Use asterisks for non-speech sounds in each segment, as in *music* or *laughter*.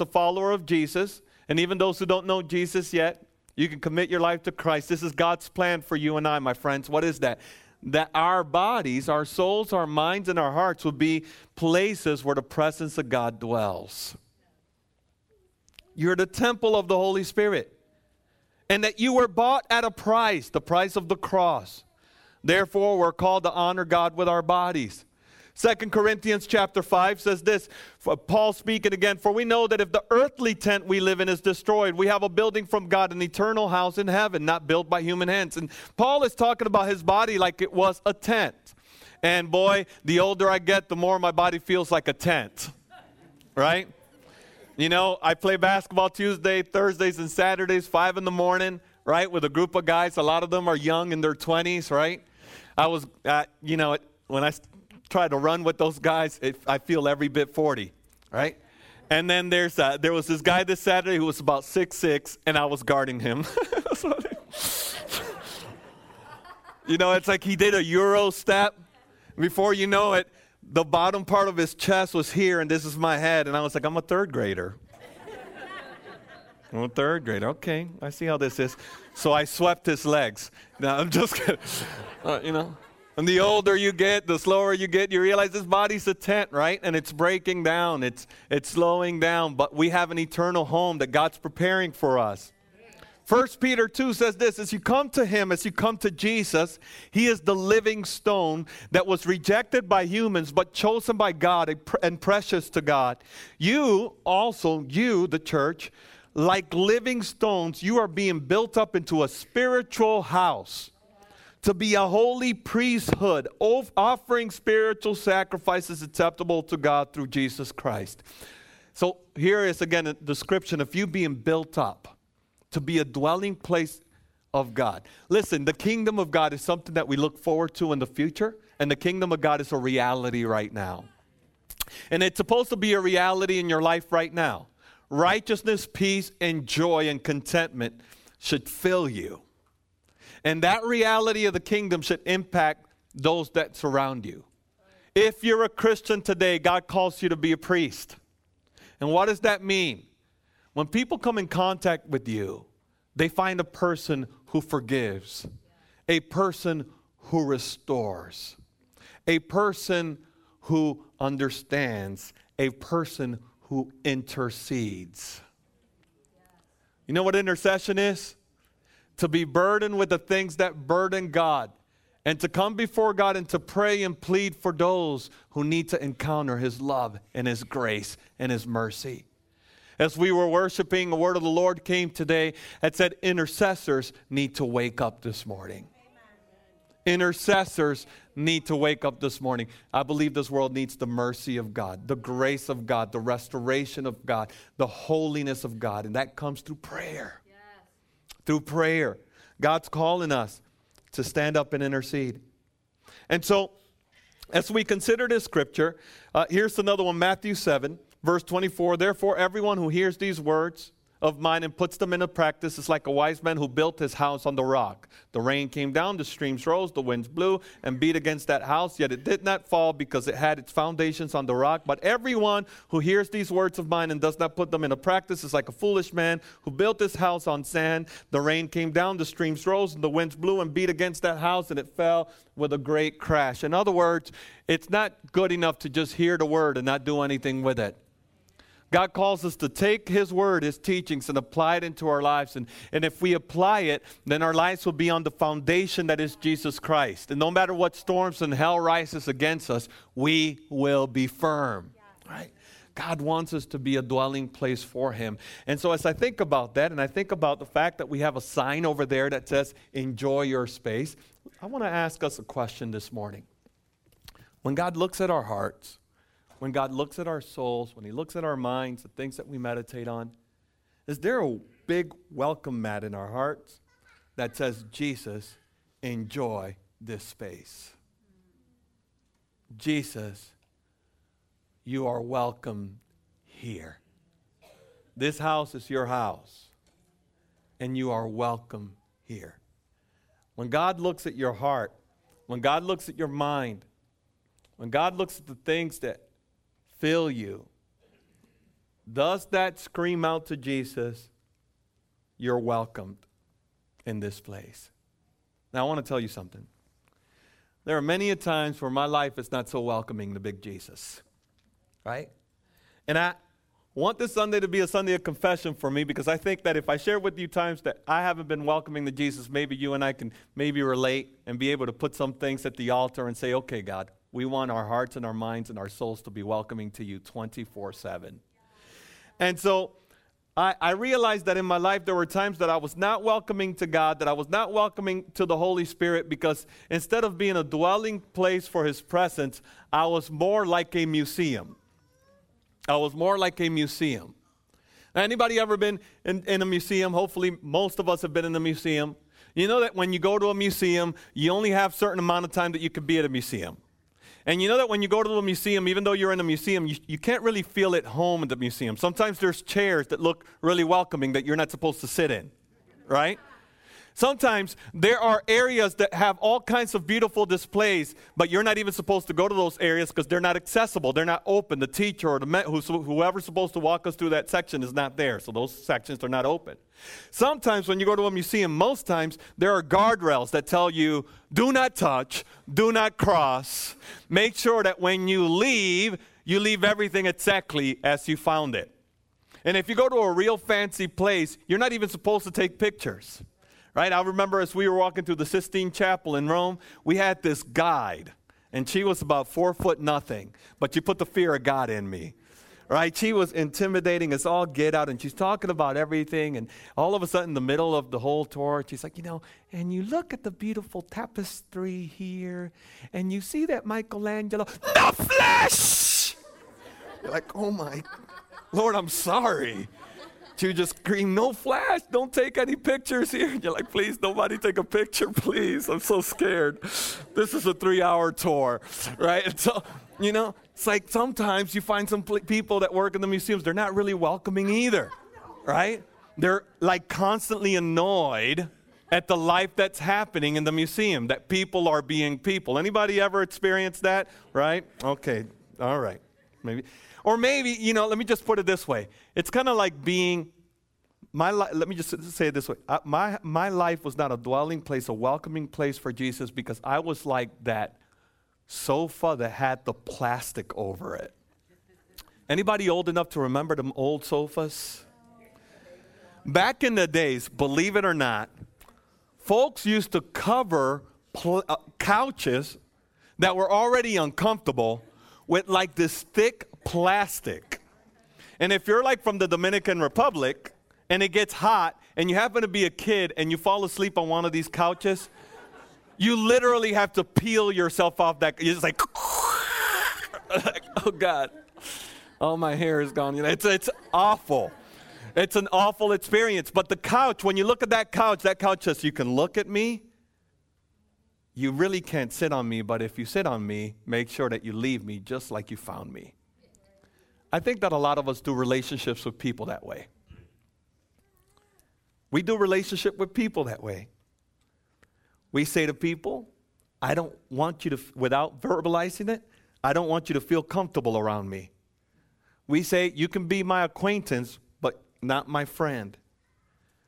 a follower of Jesus, and even those who don't know Jesus yet, you can commit your life to Christ. This is God's plan for you and I, my friends. What is that? That our bodies, our souls, our minds, and our hearts will be places where the presence of God dwells. You're the temple of the Holy Spirit. And that you were bought at a price, the price of the cross. Therefore, we're called to honor God with our bodies. Second Corinthians chapter 5 says this, Paul speaking again, for we know that if the earthly tent we live in is destroyed, we have a building from God, an eternal house in heaven, not built by human hands. And Paul is talking about his body like it was a tent. And boy, the older I get, the more my body feels like a tent. Right? You know, I play basketball Tuesday, Thursdays, and Saturdays, 5 in the morning, right, with a group of guys. A lot of them are young in their 20s, right? I was, uh, you know, when I try to run with those guys, I feel every bit 40, right? And then there's uh, there was this guy this Saturday who was about six six, and I was guarding him. *laughs* you know, it's like he did a Euro step. Before you know it, the bottom part of his chest was here, and this is my head. And I was like, I'm a third grader. I'm a third grader. Okay, I see how this is. So I swept his legs. Now I'm just kidding. Uh, you know, and the older you get, the slower you get, you realize this body's a tent, right? And it's breaking down, it's, it's slowing down, but we have an eternal home that God's preparing for us. First Peter 2 says this as you come to him, as you come to Jesus, he is the living stone that was rejected by humans but chosen by God and precious to God. You also, you, the church, like living stones, you are being built up into a spiritual house to be a holy priesthood, offering spiritual sacrifices acceptable to God through Jesus Christ. So here is again a description of you being built up to be a dwelling place of God. Listen, the kingdom of God is something that we look forward to in the future, and the kingdom of God is a reality right now. And it's supposed to be a reality in your life right now. Righteousness, peace, and joy and contentment should fill you. And that reality of the kingdom should impact those that surround you. If you're a Christian today, God calls you to be a priest. And what does that mean? When people come in contact with you, they find a person who forgives, a person who restores, a person who understands, a person who intercedes. You know what intercession is? To be burdened with the things that burden God, and to come before God and to pray and plead for those who need to encounter His love and His grace and His mercy. As we were worshiping, a word of the Lord came today that said intercessors need to wake up this morning. Intercessors need to wake up this morning. I believe this world needs the mercy of God, the grace of God, the restoration of God, the holiness of God, and that comes through prayer through prayer. God's calling us to stand up and intercede. And so, as we consider this scripture, uh, here's another one Matthew 7, verse 24. Therefore, everyone who hears these words, of mine and puts them into practice is like a wise man who built his house on the rock. The rain came down, the streams rose, the winds blew and beat against that house, yet it did not fall because it had its foundations on the rock. But everyone who hears these words of mine and does not put them into practice is like a foolish man who built his house on sand. The rain came down, the streams rose, and the winds blew and beat against that house, and it fell with a great crash. In other words, it's not good enough to just hear the word and not do anything with it. God calls us to take His word, His teachings, and apply it into our lives. And, and if we apply it, then our lives will be on the foundation that is Jesus Christ. And no matter what storms and hell rises against us, we will be firm. Right? God wants us to be a dwelling place for Him. And so, as I think about that, and I think about the fact that we have a sign over there that says, Enjoy your space, I want to ask us a question this morning. When God looks at our hearts, when God looks at our souls, when He looks at our minds, the things that we meditate on, is there a big welcome mat in our hearts that says, Jesus, enjoy this space? Jesus, you are welcome here. This house is your house, and you are welcome here. When God looks at your heart, when God looks at your mind, when God looks at the things that fill you. Does that scream out to Jesus, You're welcomed in this place? Now, I want to tell you something. There are many a times where my life is not so welcoming to big Jesus, right? And I want this Sunday to be a Sunday of confession for me because I think that if I share with you times that I haven't been welcoming to Jesus, maybe you and I can maybe relate and be able to put some things at the altar and say, okay, God, we want our hearts and our minds and our souls to be welcoming to you 24 7. And so I, I, realized that in my life there were times that I was not welcoming to God, that I was not welcoming to the Holy Spirit because instead of being a dwelling place for His presence, I was more like a museum. I was more like a museum. Anybody ever been in, in a museum? Hopefully, most of us have been in a museum. You know that when you go to a museum, you only have a certain amount of time that you can be at a museum. And you know that when you go to the museum, even though you're in a museum, you, you can't really feel at home in the museum. Sometimes there's chairs that look really welcoming that you're not supposed to sit in, right? Sometimes there are areas that have all kinds of beautiful displays, but you're not even supposed to go to those areas because they're not accessible. They're not open. The teacher or the whoever's supposed to walk us through that section is not there, so those sections are not open. Sometimes when you go to a museum, most times there are guardrails that tell you do not touch, do not cross. Make sure that when you leave, you leave everything exactly as you found it. And if you go to a real fancy place, you're not even supposed to take pictures right? I remember as we were walking through the Sistine Chapel in Rome, we had this guide, and she was about four foot nothing, but she put the fear of God in me. Right? She was intimidating us all get out, and she's talking about everything. And all of a sudden, in the middle of the whole tour, she's like, You know, and you look at the beautiful tapestry here, and you see that Michelangelo, the flesh! You're like, Oh my Lord, I'm sorry to just scream, no flash, don't take any pictures here. You're like, please, nobody take a picture, please. I'm so scared. This is a three hour tour, right? And so, you know, it's like sometimes you find some people that work in the museums, they're not really welcoming either, right? They're like constantly annoyed at the life that's happening in the museum, that people are being people. Anybody ever experienced that, right? Okay, all right. Maybe. Or maybe, you know, let me just put it this way. It's kind of like being, my li- let me just say it this way. Uh, my, my life was not a dwelling place, a welcoming place for Jesus because I was like that sofa that had the plastic over it. Anybody old enough to remember them old sofas? Back in the days, believe it or not, folks used to cover pl- uh, couches that were already uncomfortable with like this thick plastic. And if you're like from the Dominican Republic and it gets hot and you happen to be a kid and you fall asleep on one of these couches, you literally have to peel yourself off that. You're just like, *laughs* oh God, all my hair is gone. You know, it's, it's awful. It's an awful experience. But the couch, when you look at that couch, that couch says, you can look at me. You really can't sit on me, but if you sit on me, make sure that you leave me just like you found me. I think that a lot of us do relationships with people that way. We do relationship with people that way. We say to people, I don't want you to, without verbalizing it, I don't want you to feel comfortable around me. We say, you can be my acquaintance, but not my friend.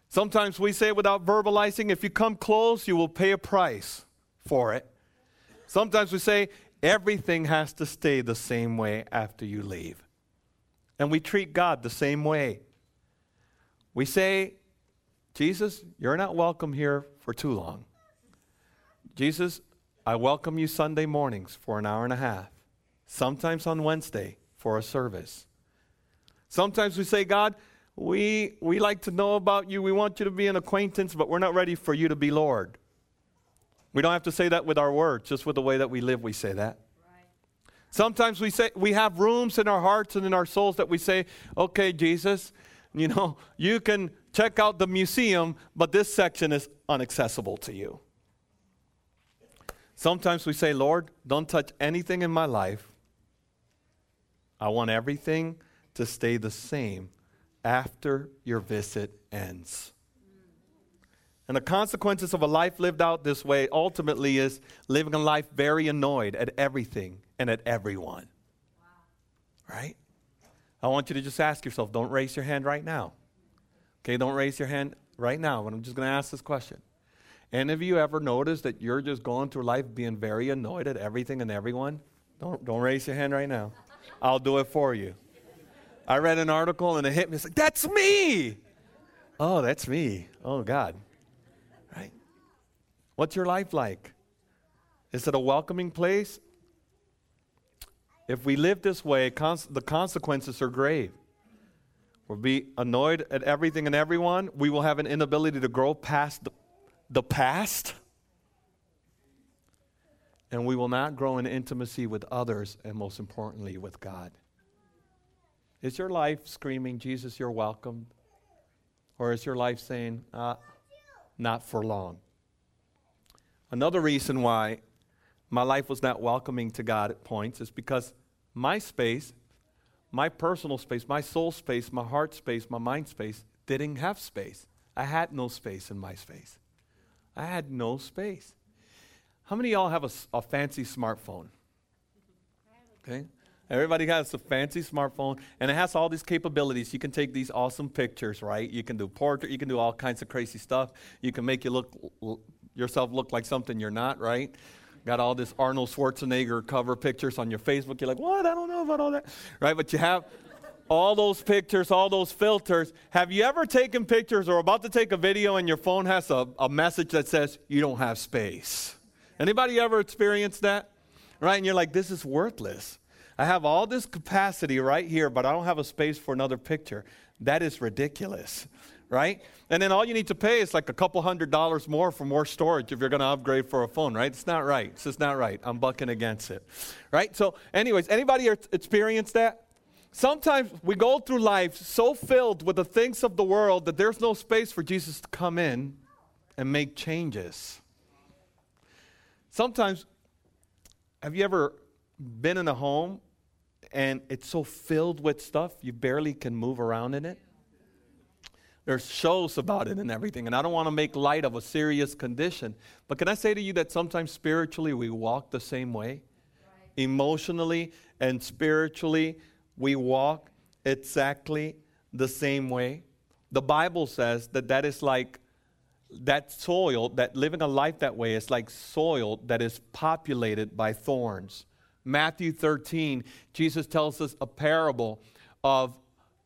Sometimes we say without verbalizing, if you come close, you will pay a price for it. Sometimes we say, everything has to stay the same way after you leave. And we treat God the same way. We say, Jesus, you're not welcome here for too long. Jesus, I welcome you Sunday mornings for an hour and a half, sometimes on Wednesday for a service. Sometimes we say, God, we, we like to know about you. We want you to be an acquaintance, but we're not ready for you to be Lord. We don't have to say that with our words, just with the way that we live, we say that. Sometimes we say we have rooms in our hearts and in our souls that we say, "Okay, Jesus, you know, you can check out the museum, but this section is inaccessible to you." Sometimes we say, "Lord, don't touch anything in my life. I want everything to stay the same after your visit ends." And the consequences of a life lived out this way ultimately is living a life very annoyed at everything and at everyone. Wow. Right? I want you to just ask yourself don't raise your hand right now. Okay, don't raise your hand right now, but I'm just going to ask this question. Any of you ever noticed that you're just going through life being very annoyed at everything and everyone? Don't, don't raise your hand right now. I'll do it for you. I read an article and it hit me. It's like, that's me. Oh, that's me. Oh, God. Right? What's your life like? Is it a welcoming place? If we live this way, cons- the consequences are grave. We'll be annoyed at everything and everyone. We will have an inability to grow past the, the past. And we will not grow in intimacy with others, and most importantly, with God. Is your life screaming, Jesus, you're welcome? Or is your life saying, ah, not for long? Another reason why my life was not welcoming to God at points is because my space, my personal space, my soul space, my heart space, my mind space didn't have space. I had no space in my space. I had no space. How many of y'all have a, a fancy smartphone? Okay. Everybody has a fancy smartphone, and it has all these capabilities. You can take these awesome pictures, right? You can do portrait, you can do all kinds of crazy stuff. You can make you look yourself look like something you're not, right? Got all this Arnold Schwarzenegger cover pictures on your Facebook. You're like, what? I don't know about all that. Right? But you have all those pictures, all those filters. Have you ever taken pictures or about to take a video and your phone has a, a message that says, you don't have space? Anybody ever experienced that? Right? And you're like, this is worthless. I have all this capacity right here, but I don't have a space for another picture. That is ridiculous right? And then all you need to pay is like a couple hundred dollars more for more storage if you're going to upgrade for a phone, right? It's not right. It's just not right. I'm bucking against it, right? So, anyways, anybody experience that? Sometimes we go through life so filled with the things of the world that there's no space for Jesus to come in and make changes. Sometimes, have you ever been in a home and it's so filled with stuff you barely can move around in it? There's shows about it and everything. And I don't want to make light of a serious condition. But can I say to you that sometimes spiritually we walk the same way? Right. Emotionally and spiritually we walk exactly the same way. The Bible says that that is like that soil, that living a life that way is like soil that is populated by thorns. Matthew 13, Jesus tells us a parable of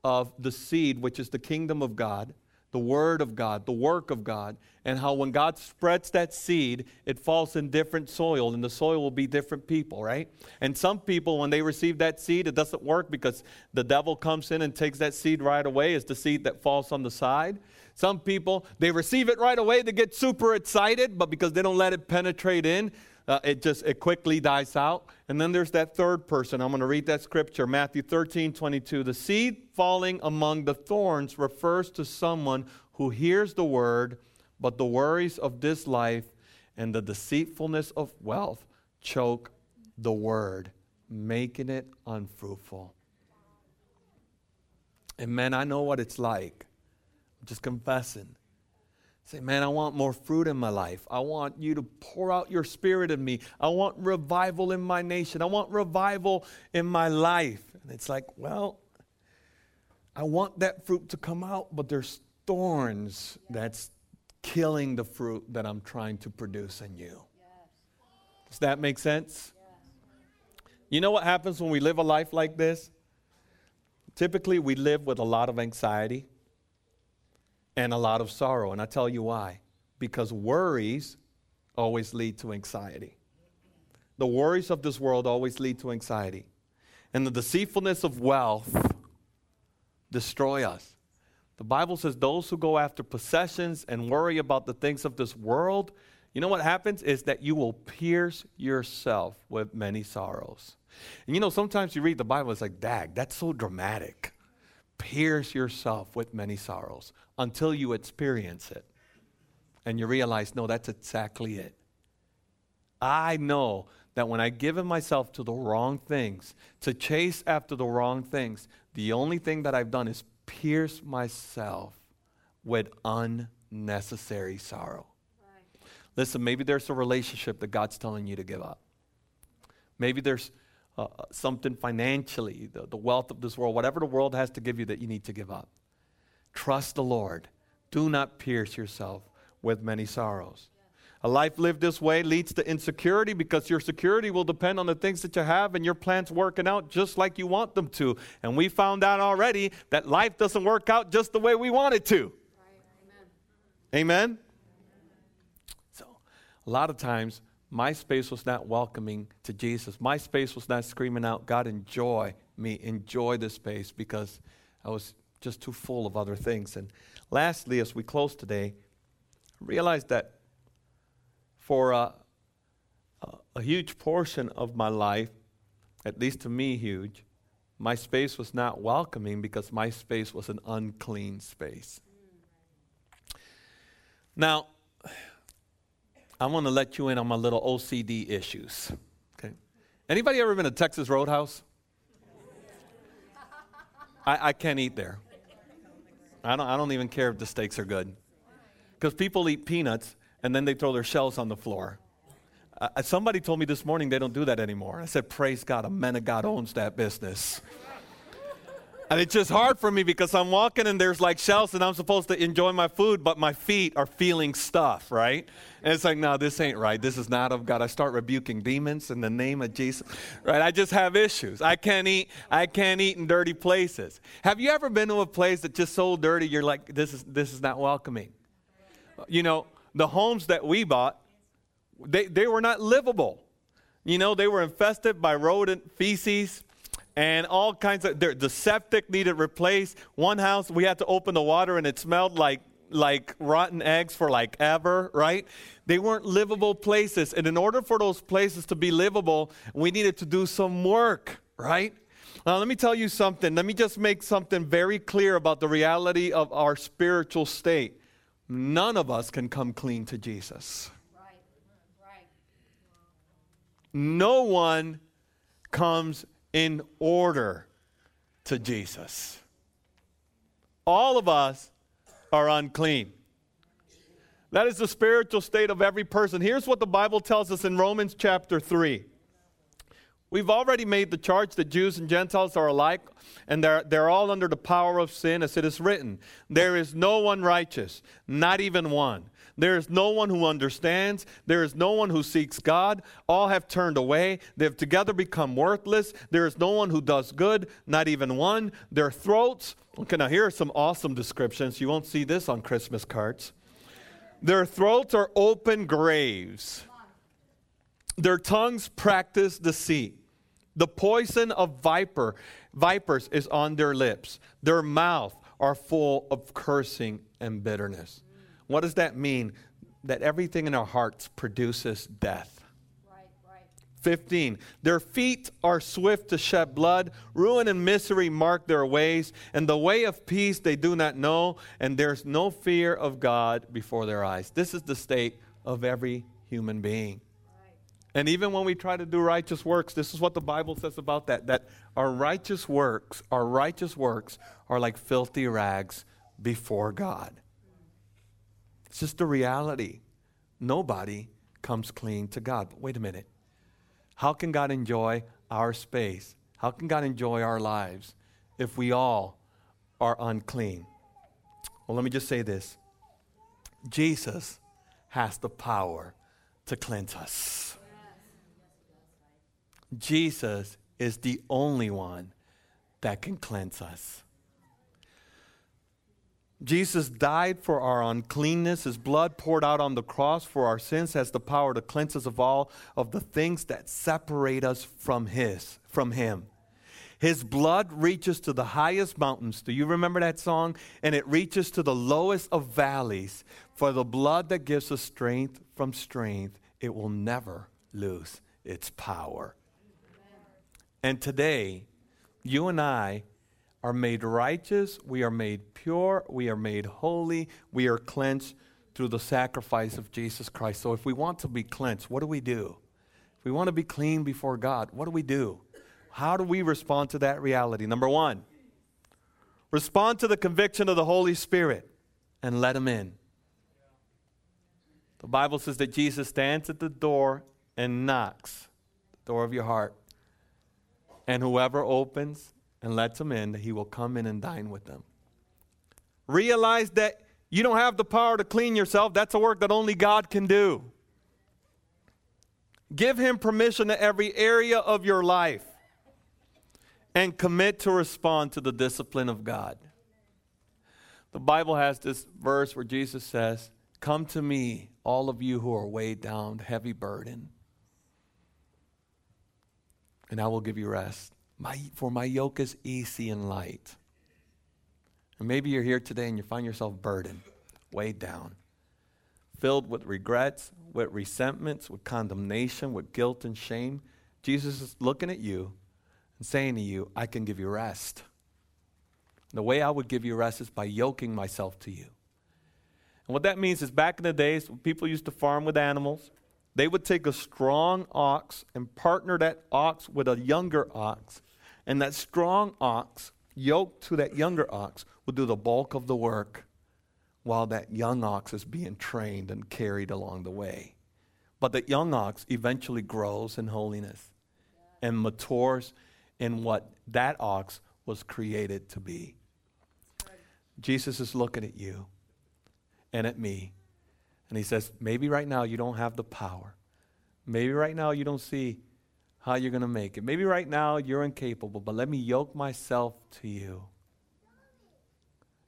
of the seed, which is the kingdom of God, the word of God, the work of God, and how when God spreads that seed, it falls in different soil, and the soil will be different people, right? And some people, when they receive that seed, it doesn't work because the devil comes in and takes that seed right away, is the seed that falls on the side. Some people, they receive it right away, they get super excited, but because they don't let it penetrate in, uh, it just it quickly dies out. And then there's that third person. I'm going to read that scripture, Matthew 13, 22. The seed falling among the thorns refers to someone who hears the word, but the worries of this life and the deceitfulness of wealth choke the word, making it unfruitful. And man, I know what it's like. I'm just confessing. Say, man, I want more fruit in my life. I want you to pour out your spirit in me. I want revival in my nation. I want revival in my life. And it's like, well, I want that fruit to come out, but there's thorns that's killing the fruit that I'm trying to produce in you. Does that make sense? You know what happens when we live a life like this? Typically, we live with a lot of anxiety and a lot of sorrow. And I tell you why. Because worries always lead to anxiety. The worries of this world always lead to anxiety. And the deceitfulness of wealth destroy us. The Bible says those who go after possessions and worry about the things of this world, you know what happens is that you will pierce yourself with many sorrows. And you know, sometimes you read the Bible, it's like, dag, that's so dramatic pierce yourself with many sorrows until you experience it. And you realize, no, that's exactly it. I know that when I give myself to the wrong things, to chase after the wrong things, the only thing that I've done is pierce myself with unnecessary sorrow. Right. Listen, maybe there's a relationship that God's telling you to give up. Maybe there's uh, something financially, the, the wealth of this world, whatever the world has to give you that you need to give up. Trust the Lord. Do not pierce yourself with many sorrows. A life lived this way leads to insecurity because your security will depend on the things that you have and your plans working out just like you want them to. And we found out already that life doesn't work out just the way we want it to. Right. Amen. Amen? So, a lot of times, my space was not welcoming to Jesus. My space was not screaming out, God, enjoy me, enjoy this space, because I was just too full of other things. And lastly, as we close today, realize that for a, a, a huge portion of my life, at least to me, huge, my space was not welcoming because my space was an unclean space. Now, I want to let you in on my little OCD issues. Okay. Anybody ever been to Texas Roadhouse? I, I can't eat there. I don't, I don't even care if the steaks are good. Because people eat peanuts and then they throw their shells on the floor. Uh, somebody told me this morning they don't do that anymore. I said, Praise God, a man of God owns that business. And it's just hard for me because I'm walking and there's like shells and I'm supposed to enjoy my food, but my feet are feeling stuff, right? And it's like, no, this ain't right. This is not of God. I start rebuking demons in the name of Jesus, right? I just have issues. I can't eat. I can't eat in dirty places. Have you ever been to a place that's just so dirty? You're like, this is this is not welcoming. You know, the homes that we bought, they, they were not livable. You know, they were infested by rodent feces and all kinds of, the septic needed replaced. One house, we had to open the water and it smelled like, like rotten eggs for like ever, right? They weren't livable places. And in order for those places to be livable, we needed to do some work, right? Now, let me tell you something. Let me just make something very clear about the reality of our spiritual state none of us can come clean to Jesus. Right. Right. No one comes in order to Jesus. All of us are unclean. That is the spiritual state of every person. Here's what the Bible tells us in Romans chapter 3. We've already made the charge that Jews and Gentiles are alike, and they're, they're all under the power of sin, as it is written. There is no one righteous, not even one. There is no one who understands. There is no one who seeks God. All have turned away. They have together become worthless. There is no one who does good, not even one. Their throats, okay, now here are some awesome descriptions. You won't see this on Christmas cards. Their throats are open graves. Their tongues practice deceit. The poison of viper, vipers is on their lips. Their mouth are full of cursing and bitterness. What does that mean? That everything in our hearts produces death. Right, right. 15. Their feet are swift to shed blood. Ruin and misery mark their ways. And the way of peace they do not know. And there's no fear of God before their eyes. This is the state of every human being. And even when we try to do righteous works, this is what the Bible says about that that our righteous works, our righteous works are like filthy rags before God. It's just the reality. Nobody comes clean to God. But wait a minute. How can God enjoy our space? How can God enjoy our lives if we all are unclean? Well, let me just say this Jesus has the power to cleanse us. Jesus is the only one that can cleanse us. Jesus died for our uncleanness. His blood poured out on the cross for our sins has the power to cleanse us of all of the things that separate us from his from him. His blood reaches to the highest mountains. Do you remember that song? And it reaches to the lowest of valleys. For the blood that gives us strength from strength, it will never lose its power. And today, you and I are made righteous, we are made pure, we are made holy, we are cleansed through the sacrifice of Jesus Christ. So if we want to be cleansed, what do we do? If we want to be clean before God, what do we do? How do we respond to that reality? Number one, respond to the conviction of the Holy Spirit and let Him in. The Bible says that Jesus stands at the door and knocks, the door of your heart. And whoever opens and lets them in, that he will come in and dine with them. Realize that you don't have the power to clean yourself. That's a work that only God can do. Give him permission to every area of your life and commit to respond to the discipline of God. The Bible has this verse where Jesus says, Come to me, all of you who are weighed down, heavy burden, and I will give you rest. My, for my yoke is easy and light. And maybe you're here today and you find yourself burdened, weighed down, filled with regrets, with resentments, with condemnation, with guilt and shame. Jesus is looking at you and saying to you, I can give you rest. The way I would give you rest is by yoking myself to you. And what that means is back in the days, when people used to farm with animals. They would take a strong ox and partner that ox with a younger ox. And that strong ox, yoked to that younger ox, will do the bulk of the work while that young ox is being trained and carried along the way. But that young ox eventually grows in holiness and matures in what that ox was created to be. Jesus is looking at you and at me, and he says, Maybe right now you don't have the power. Maybe right now you don't see how you're going to make it. Maybe right now you're incapable, but let me yoke myself to you.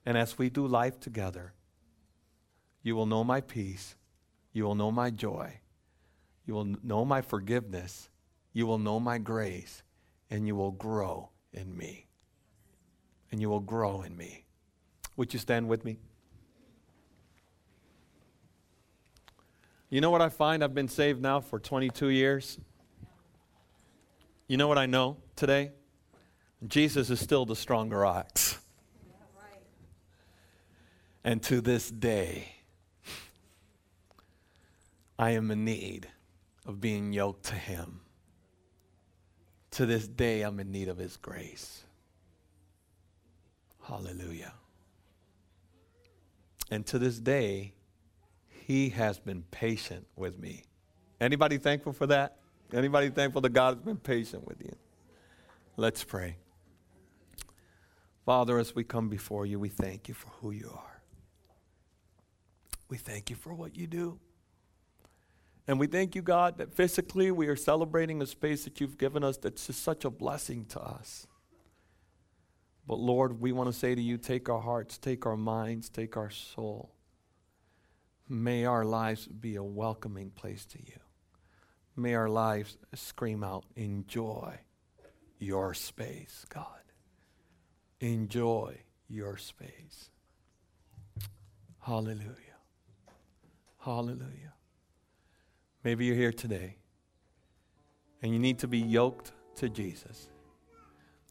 And as we do life together, you will know my peace. You will know my joy. You will know my forgiveness. You will know my grace. And you will grow in me. And you will grow in me. Would you stand with me? You know what I find? I've been saved now for 22 years. You know what I know today? Jesus is still the stronger ox. And to this day, I am in need of being yoked to Him. To this day, I'm in need of His grace. Hallelujah. And to this day, He has been patient with me. Anybody thankful for that? Anybody thankful that God has been patient with you? Let's pray. Father, as we come before you, we thank you for who you are. We thank you for what you do. And we thank you, God, that physically we are celebrating the space that you've given us that's just such a blessing to us. But Lord, we want to say to you take our hearts, take our minds, take our soul. May our lives be a welcoming place to you. May our lives scream out, enjoy your space, God. Enjoy your space. Hallelujah. Hallelujah. Maybe you're here today and you need to be yoked to Jesus.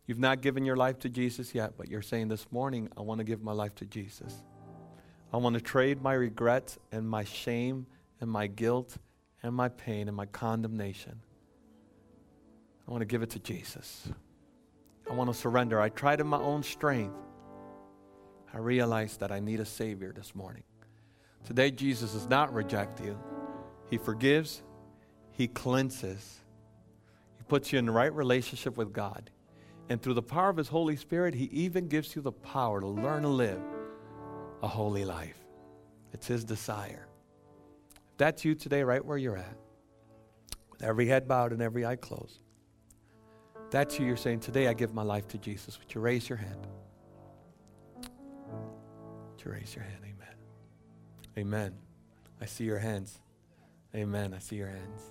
You've not given your life to Jesus yet, but you're saying this morning, I want to give my life to Jesus. I want to trade my regrets and my shame and my guilt and my pain and my condemnation. I want to give it to Jesus. I want to surrender. I tried in my own strength. I realized that I need a Savior this morning. Today, Jesus does not reject you. He forgives, He cleanses, He puts you in the right relationship with God. And through the power of His Holy Spirit, He even gives you the power to learn to live a holy life. It's His desire. That's you today, right where you're at, with every head bowed and every eye closed. That's you, you're saying, Today I give my life to Jesus. Would you raise your hand? Would you raise your hand? Amen. Amen. I see your hands. Amen. I see your hands.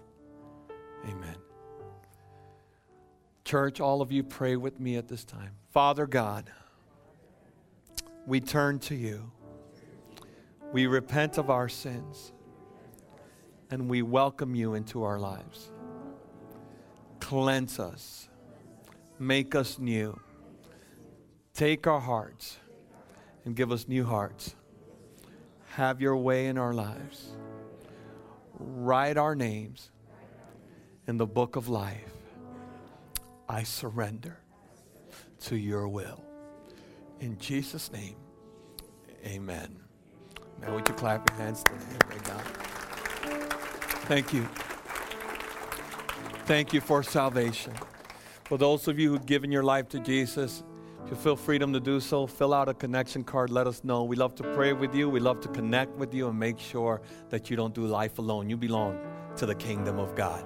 Amen. Church, all of you pray with me at this time. Father God, we turn to you. We repent of our sins and we welcome you into our lives. Cleanse us, make us new. Take our hearts and give us new hearts. Have your way in our lives write our names in the book of life. I surrender to your will. In Jesus' name, amen. Now, would you clap your hands to him, God? Thank you. Thank you for salvation. For those of you who've given your life to Jesus, if you feel freedom to do so, fill out a connection card. Let us know. We love to pray with you. We love to connect with you and make sure that you don't do life alone. You belong to the kingdom of God.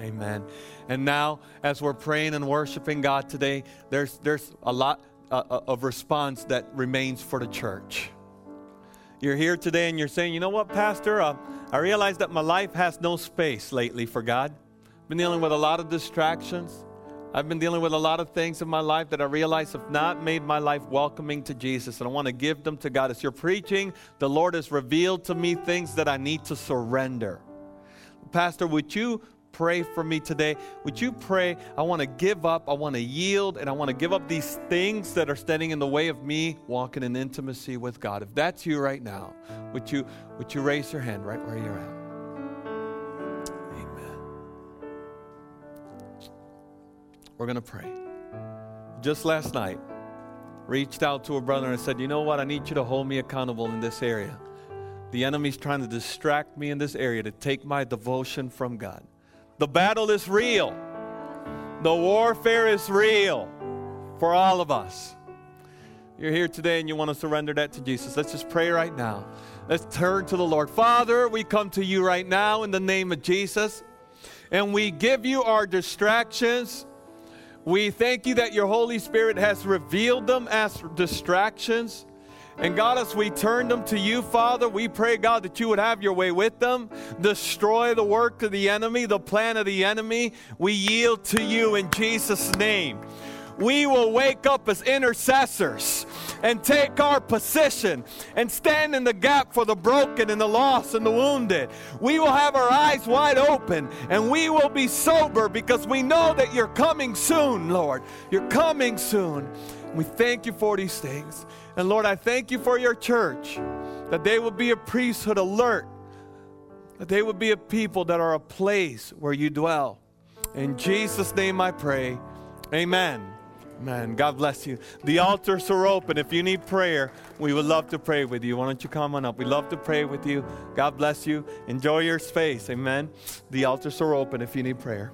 Amen. And now, as we're praying and worshiping God today, there's, there's a lot uh, uh, of response that remains for the church. You're here today and you're saying, you know what, Pastor? Uh, I realize that my life has no space lately for God. I've been dealing with a lot of distractions. I've been dealing with a lot of things in my life that I realize have not made my life welcoming to Jesus, and I want to give them to God. As you're preaching, the Lord has revealed to me things that I need to surrender. Pastor, would you pray for me today? Would you pray? I want to give up, I want to yield, and I want to give up these things that are standing in the way of me walking in intimacy with God. If that's you right now, would you would you raise your hand right where you're at? Amen. We're going to pray. Just last night, reached out to a brother and said, "You know what? I need you to hold me accountable in this area." The enemy's trying to distract me in this area to take my devotion from God. The battle is real. The warfare is real for all of us. You're here today and you want to surrender that to Jesus. Let's just pray right now. Let's turn to the Lord. Father, we come to you right now in the name of Jesus, and we give you our distractions. We thank you that your Holy Spirit has revealed them as distractions. And God, as we turn them to you, Father, we pray, God, that you would have your way with them, destroy the work of the enemy, the plan of the enemy. We yield to you in Jesus' name. We will wake up as intercessors and take our position and stand in the gap for the broken and the lost and the wounded. We will have our eyes wide open and we will be sober because we know that you're coming soon, Lord. You're coming soon. We thank you for these things. And Lord, I thank you for your church, that they will be a priesthood alert, that they would be a people that are a place where you dwell. In Jesus' name I pray. Amen. Amen. God bless you. The altars are open. If you need prayer, we would love to pray with you. Why don't you come on up? We love to pray with you. God bless you. Enjoy your space. Amen. The altars are open if you need prayer.